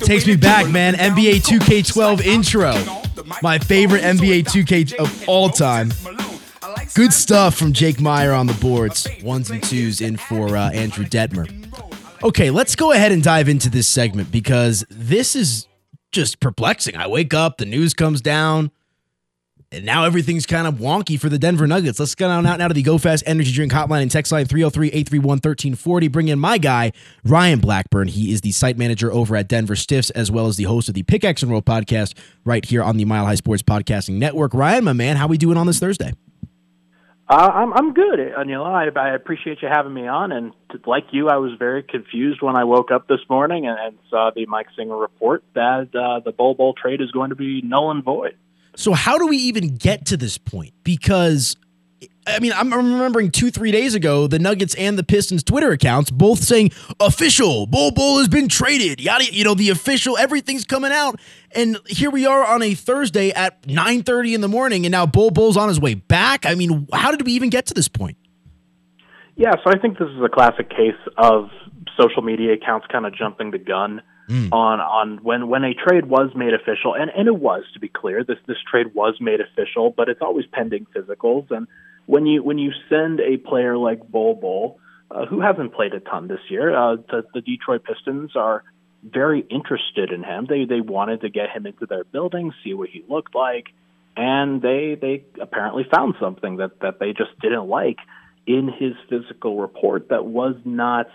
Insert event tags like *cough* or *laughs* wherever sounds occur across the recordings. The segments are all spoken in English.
Takes me back, man. NBA on the court. 2K12 intro. My favorite NBA 2K of all time. Good stuff from Jake Meyer on the boards. Ones and twos in for uh, Andrew Detmer. Okay, let's go ahead and dive into this segment because this is just perplexing. I wake up, the news comes down, now everything's kind of wonky for the Denver Nuggets. Let's get on out now to the Go Fast Energy Drink Hotline and text line 303 831 1340. Bring in my guy, Ryan Blackburn. He is the site manager over at Denver Stiffs, as well as the host of the Pickaxe and Roll podcast right here on the Mile High Sports Podcasting Network. Ryan, my man, how we doing on this Thursday? Uh, I'm I'm good, Aniello. I, I appreciate you having me on. And t- like you, I was very confused when I woke up this morning and, and saw the Mike Singer report that uh, the Bol Bol trade is going to be null and void. So how do we even get to this point? Because I mean, I'm remembering two, three days ago, the Nuggets and the Pistons Twitter accounts both saying official, Bol Bol has been traded. Yada, you know, the official, everything's coming out. And here we are on a Thursday at 9:30 in the morning, and now Bol Bol's on his way back. I mean, how did we even get to this point? Yeah, so I think this is a classic case of social media accounts kind of jumping the gun on on when when a trade was made official, and and it was to be clear, this this trade was made official, but it's always pending physicals, and when you when you send a player like Bol Bol, uh, who hasn't played a ton this year, uh, the, the Detroit Pistons are very interested in him. They they wanted to get him into their building, see what he looked like, and they they apparently found something that that they just didn't like in his physical report that was not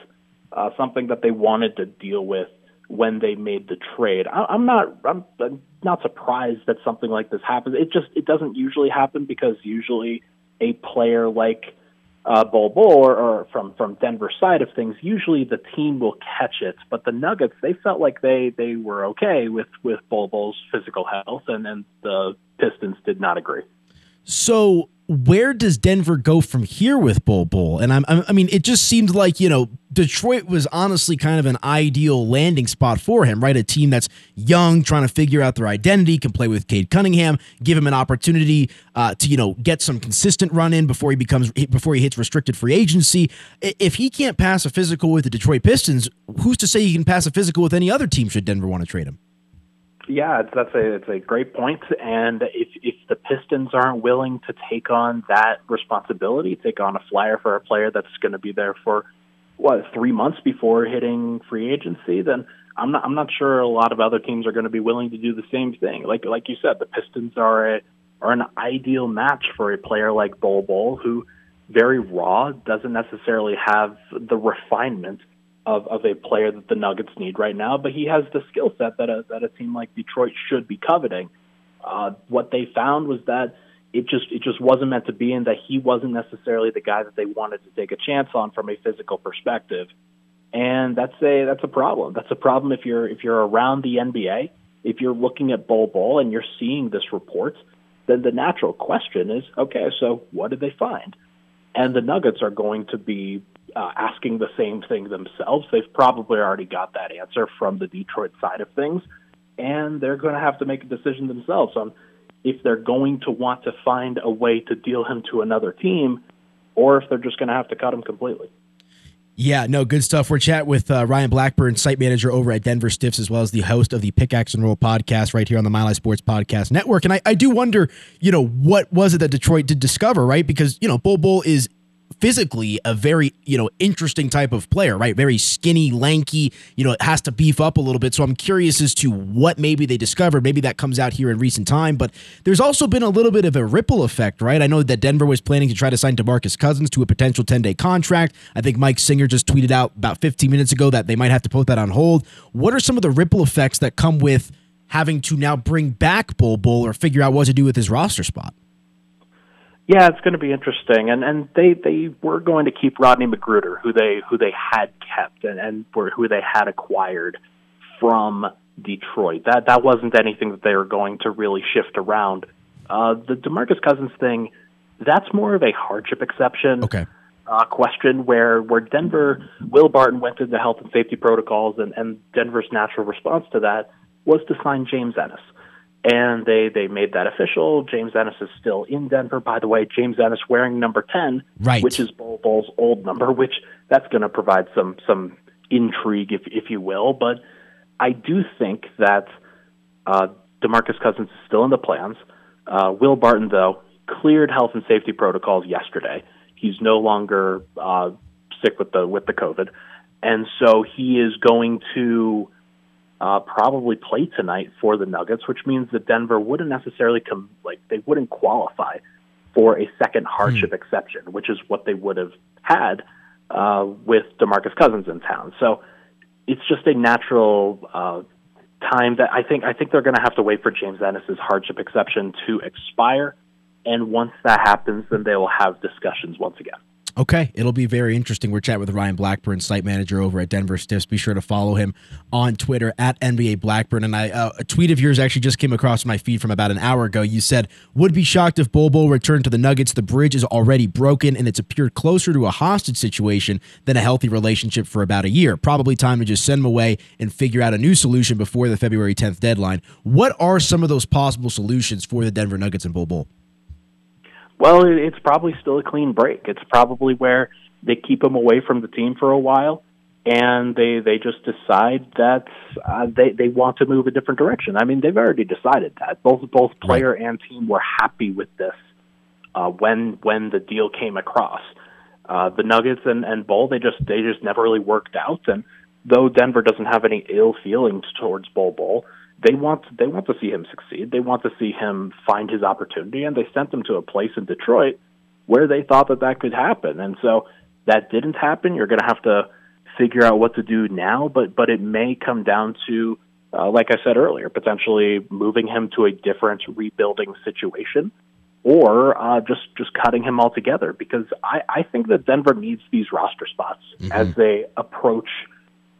uh, something that they wanted to deal with when they made the trade. I, I'm not I'm, I'm not surprised that something like this happens. It just it doesn't usually happen because usually a player like uh, Bol Bol or, or from from Denver side of things, usually the team will catch it. But the Nuggets, they felt like they they were okay with with Bol Bol's physical health, and and the Pistons did not agree. So where does Denver go from here with Bol Bol? And I'm, I mean, it just seemed like you know Detroit was honestly kind of an ideal landing spot for him, right? A team that's young, trying to figure out their identity, can play with Cade Cunningham, give him an opportunity uh, to you know get some consistent run in before he becomes before he hits restricted free agency. If he can't pass a physical with the Detroit Pistons, who's to say he can pass a physical with any other team? Should Denver want to trade him? Yeah, it's, that's a it's a great point. And if if the Pistons aren't willing to take on that responsibility, take on a flyer for a player that's going to be there for what three months before hitting free agency, then I'm not I'm not sure a lot of other teams are going to be willing to do the same thing. Like like you said, the Pistons are a are an ideal match for a player like Bol Bol, who very raw, doesn't necessarily have the refinement of, of a player that the Nuggets need right now, but he has the skill set that a, that a team like Detroit should be coveting. Uh, what they found was that it just it just wasn't meant to be, and that he wasn't necessarily the guy that they wanted to take a chance on from a physical perspective. And that's a that's a problem. That's a problem if you're if you're around the NBA, if you're looking at Bol Bol and you're seeing this report, then the natural question is, okay, so what did they find? And the Nuggets are going to be uh, asking the same thing themselves. They've probably already got that answer from the Detroit side of things, and they're going to have to make a decision themselves on if they're going to want to find a way to deal him to another team, or if they're just going to have to cut him completely. Yeah, no, good stuff. We're chat with uh, Ryan Blackburn, site manager over at Denver Stiffs, as well as the host of the Pickaxe and Roll podcast right here on the Mile High Sports Podcast Network. And I, I do wonder, you know, what was it that Detroit did discover, right? Because, you know, Bol Bol is physically a very, you know, interesting type of player, right? Very skinny, lanky, you know, it has to beef up a little bit. So I'm curious as to what maybe they discovered. Maybe that comes out here in recent time, but there's also been a little bit of a ripple effect, right? I know that Denver was planning to try to sign DeMarcus Cousins to a potential 10-day contract. I think Mike Singer just tweeted out about 15 minutes ago that they might have to put that on hold. What are some of the ripple effects that come with having to now bring back Bol Bol or figure out what to do with his roster spot? Yeah, it's going to be interesting, and and they they were going to keep Rodney McGruder, who they who they had kept and and were, who they had acquired from Detroit. That that wasn't anything that they were going to really shift around. Uh, the Demarcus Cousins thing, that's more of a hardship exception. Okay. Uh, question where where Denver Will Barton went through the health and safety protocols and, and Denver's natural response to that was to sign James Ennis and they they made that official. James Ennis is still in Denver, by the way. James Ennis wearing number ten, right. which is Bol Bol's old number, which that's going to provide some some intrigue, if if you will. But I do think that uh, Demarcus Cousins is still in the plans. Uh, Will Barton, though, cleared health and safety protocols yesterday. He's no longer uh, sick with the with the COVID, and so he is going to uh, probably play tonight for the Nuggets, which means that Denver wouldn't necessarily come like they wouldn't qualify for a second hardship mm. exception, which is what they would have had uh, with Demarcus Cousins in town. So it's just a natural uh, time that I think I think they're going to have to wait for James Ennis's hardship exception to expire, and once that happens, then they will have discussions once again. Okay, it'll be very interesting. We're chatting with Ryan Blackburn, site manager over at Denver Stiffs. Be sure to follow him on Twitter at NBA Blackburn. And I uh, a tweet of yours actually just came across my feed from about an hour ago. You said, "Would be shocked if Bol returned to the Nuggets. The bridge is already broken, and it's appeared closer to a hostage situation than a healthy relationship for about a year. Probably time to just send him away and figure out a new solution before the February 10th deadline. What are some of those possible solutions for the Denver Nuggets and Bol?" Well, it's probably still a clean break. It's probably where they keep him away from the team for a while, and they they just decide that uh, they they want to move a different direction. I mean, they've already decided that. Both both player right. and team were happy with this uh, when when the deal came across. Uh, the Nuggets and and Bol they just they just never really worked out. And though Denver doesn't have any ill feelings towards Bol Bol, they want they want to see him succeed. They want to see him find his opportunity, and they sent him to a place in Detroit where they thought that that could happen. And so that didn't happen. You're going to have to figure out what to do now, but but it may come down to, uh, like I said earlier, potentially moving him to a different rebuilding situation, or uh, just just cutting him altogether. Because I I think that Denver needs these roster spots mm-hmm. as they approach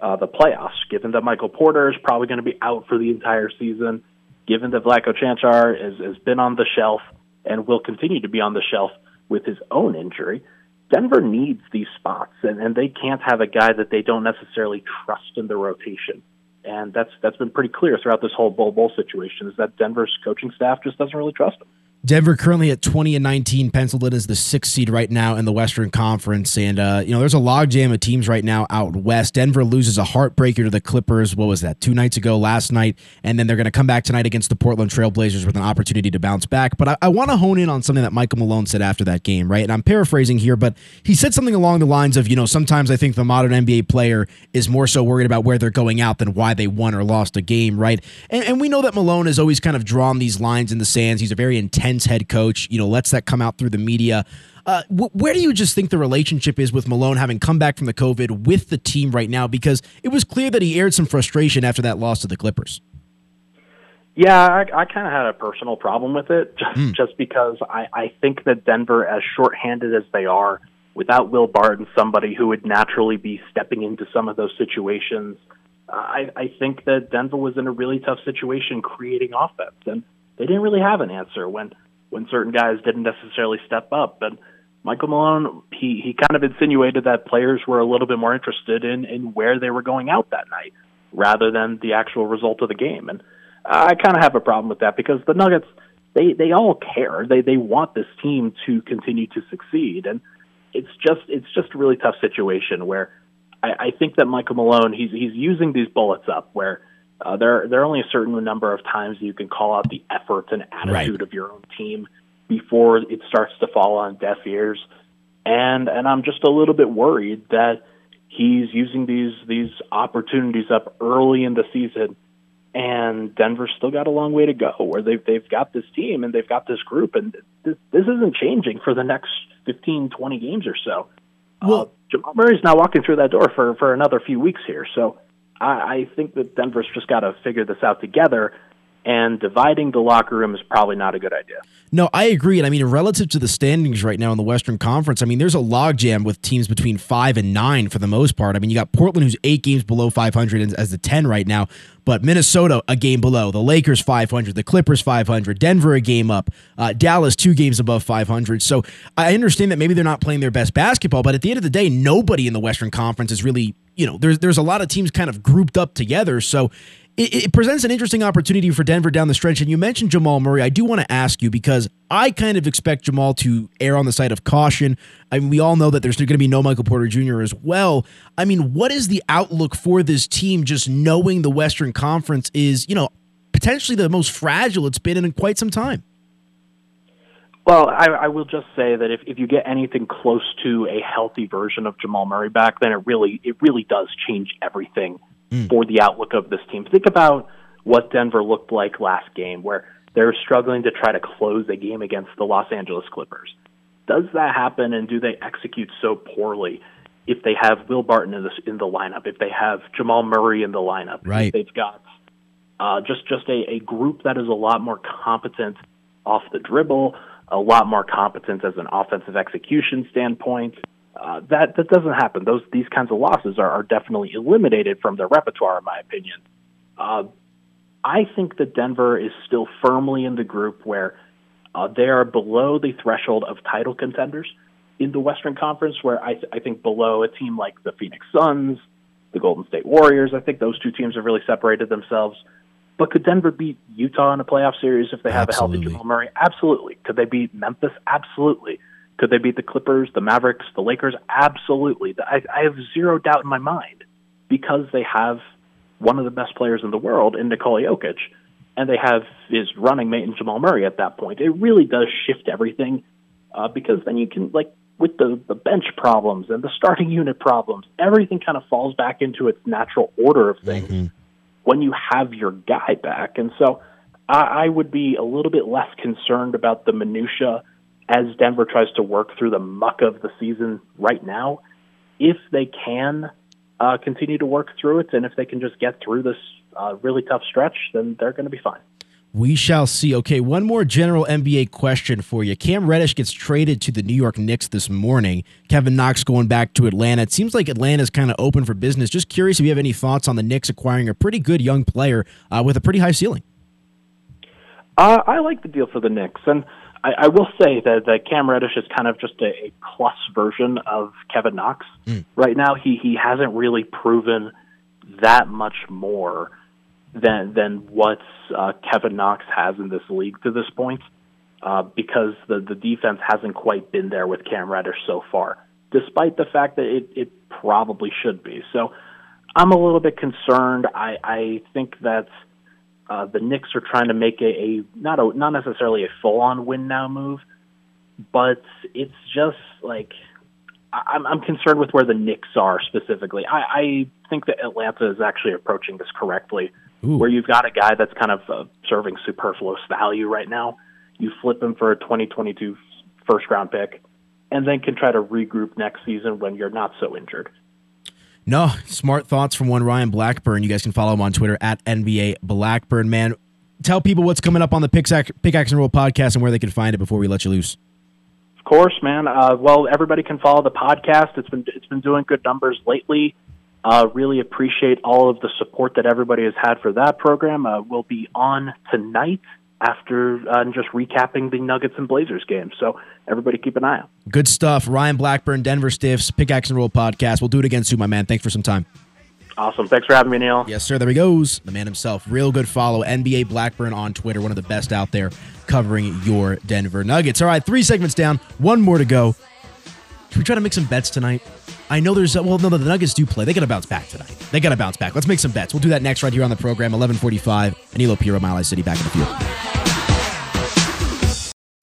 uh, the playoffs, given that Michael Porter is probably going to be out for the entire season, given that Vlatko Cancar has, has been on the shelf and will continue to be on the shelf with his own injury. Denver needs these spots, and, and they can't have a guy that they don't necessarily trust in the rotation. And that's that's been pretty clear throughout this whole Bol Bol situation is that Denver's coaching staff just doesn't really trust him. Denver currently at 20 and 19, penciled in as the sixth seed right now in the Western Conference. And, uh, you know, there's a logjam of teams right now out west. Denver loses a heartbreaker to the Clippers. What was that, two nights ago, last night? And then they're going to come back tonight against the Portland Trailblazers with an opportunity to bounce back. But I, I want to hone in on something that Michael Malone said after that game, right? And I'm paraphrasing here, but he said something along the lines of, you know, sometimes I think the modern NBA player is more so worried about where they're going out than why they won or lost a game, right? And, and we know that Malone has always kind of drawn these lines in the sands. He's a very intense head coach you know, lets that come out through the media. Uh, wh- where do you just think the relationship is with Malone having come back from the COVID with the team right now? Because it was clear that he aired some frustration after that loss to the Clippers. Yeah, I, I kind of had a personal problem with it, just, mm. just because I, I think that Denver, as shorthanded as they are, without Will Barton, somebody who would naturally be stepping into some of those situations, I, I think that Denver was in a really tough situation creating offense, and they didn't really have an answer when when certain guys didn't necessarily step up. And Michael Malone, he he kind of insinuated that players were a little bit more interested in in where they were going out that night rather than the actual result of the game. And I kind of have a problem with that because the Nuggets they they all care. They they want this team to continue to succeed, and it's just it's just a really tough situation where I, I think that Michael Malone he's he's using these bullets up where uh, there, there are only a certain number of times you can call out the effort and attitude right. of your own team before it starts to fall on deaf ears. and and I'm just a little bit worried that he's using these these opportunities up early in the season, and Denver's still got a long way to go. Where they've they've got this team and they've got this group, and this, this isn't changing for the next 15, 20 games or so. Well, uh, Jamal Murray's now walking through that door for for another few weeks here, so I, I think that Denver's just got to figure this out together and dividing the locker room is probably not a good idea. No, I agree. And I mean, relative to the standings right now in the Western Conference, I mean, there's a logjam with teams between five and nine for the most part. I mean, you got Portland, who's eight games below 500 as the 10 right now, but Minnesota a game below, the Lakers 500, the Clippers 500, Denver a game up, uh, Dallas two games above 500. So I understand that maybe they're not playing their best basketball, but at the end of the day, nobody in the Western Conference is really you know, there's there's a lot of teams kind of grouped up together. So it, it, presents an interesting opportunity for Denver down the stretch. And you mentioned Jamal Murray. I do want to ask you because I kind of expect Jamal to err on the side of caution. I mean, we all know that there's going to be no Michael Porter Jr. as well. I mean, what is the outlook for this team just knowing the Western Conference is, you know, potentially the most fragile it's been in quite some time? Well, I, I will just say that if, if you get anything close to a healthy version of Jamal Murray back, then it really it really does change everything mm. for the outlook of this team. Think about what Denver looked like last game, where they're struggling to try to close a game against the Los Angeles Clippers. Does that happen, and do they execute so poorly if they have Will Barton in, this, in the lineup, if they have Jamal Murray in the lineup, right. if they've got uh, just just a, a group that is a lot more competent off the dribble, a lot more competent as an offensive execution standpoint, uh, that that doesn't happen. Those these kinds of losses are, are definitely eliminated from their repertoire, in my opinion. Uh, I think that Denver is still firmly in the group where uh, they are below the threshold of title contenders in the Western Conference, where I, th- I think below a team like the Phoenix Suns, the Golden State Warriors. I think those two teams have really separated themselves. But could Denver beat Utah in a playoff series if they have Absolutely. a healthy Jamal Murray? Absolutely. Could they beat Memphis? Absolutely. Could they beat the Clippers, the Mavericks, the Lakers? Absolutely. I, I have zero doubt in my mind because they have one of the best players in the world in Nikola Jokic, and they have his running mate in Jamal Murray at that point. It really does shift everything uh, because then you can like with the the bench problems and the starting *laughs* unit problems, everything kind of falls back into its natural order of things mm-hmm. when you have your guy back. And so I, I would be a little bit less concerned about the minutia as Denver tries to work through the muck of the season right now, if they can uh, continue to work through it and if they can just get through this uh, really tough stretch, then they're going to be fine. We shall see. Okay, one more general NBA question for you. Cam Reddish gets traded to the New York Knicks this morning. Kevin Knox going back to Atlanta. It seems like Atlanta's kind of open for business. Just curious if you have any thoughts on the Knicks acquiring a pretty good young player uh, with a pretty high ceiling. Uh, I like the deal for the Knicks, and I, I will say that, that Cam Reddish is kind of just a, a plus version of Kevin Knox. Mm. Right now, he he hasn't really proven that much more than than what uh, Kevin Knox has in this league to this point, uh, because the the defense hasn't quite been there with Cam Reddish so far, despite the fact that it it probably should be. So, I'm a little bit concerned. I I think that uh, the Knicks are trying to make a, a not a not necessarily a full on win now move, but it's just like I'm, I'm concerned with where the Knicks are specifically. I, I think that Atlanta is actually approaching this correctly, Ooh. where you've got a guy that's kind of uh, serving superfluous value right now. You flip him for a 2022 first round pick, and then can try to regroup next season when you're not so injured. No, smart thoughts from one Ryan Blackburn. You guys can follow him on Twitter at NBA Blackburn. Man, tell people what's coming up on the Pickaxe, Pickaxe and Roll podcast and where they can find it before we let you loose. Of course, man. Uh, well, everybody can follow the podcast. It's been it's been doing good numbers lately. Uh, really appreciate all of the support that everybody has had for that program. Uh, we'll be on tonight after uh, just recapping the Nuggets and Blazers game. So everybody keep an eye out. Good stuff. Ryan Blackburn, Denver Stiffs, Pickaxe and Roll podcast. We'll do it again soon, my man. Thanks for some time. Awesome. Thanks for having me, Neil. Yes, sir. There he goes. The man himself. Real good follow. NBA Blackburn on Twitter. One of the best out there covering your Denver Nuggets. All right, three segments down. One more to go. Should we try to make some bets tonight? I know there's well, no, the Nuggets do play. They got to bounce back tonight. They got to bounce back. Let's make some bets. We'll do that next right here on the program. 11:45. Aniello Piro, Mile City, back in the field.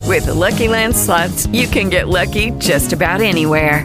With the Lucky Land slots, you can get lucky just about anywhere.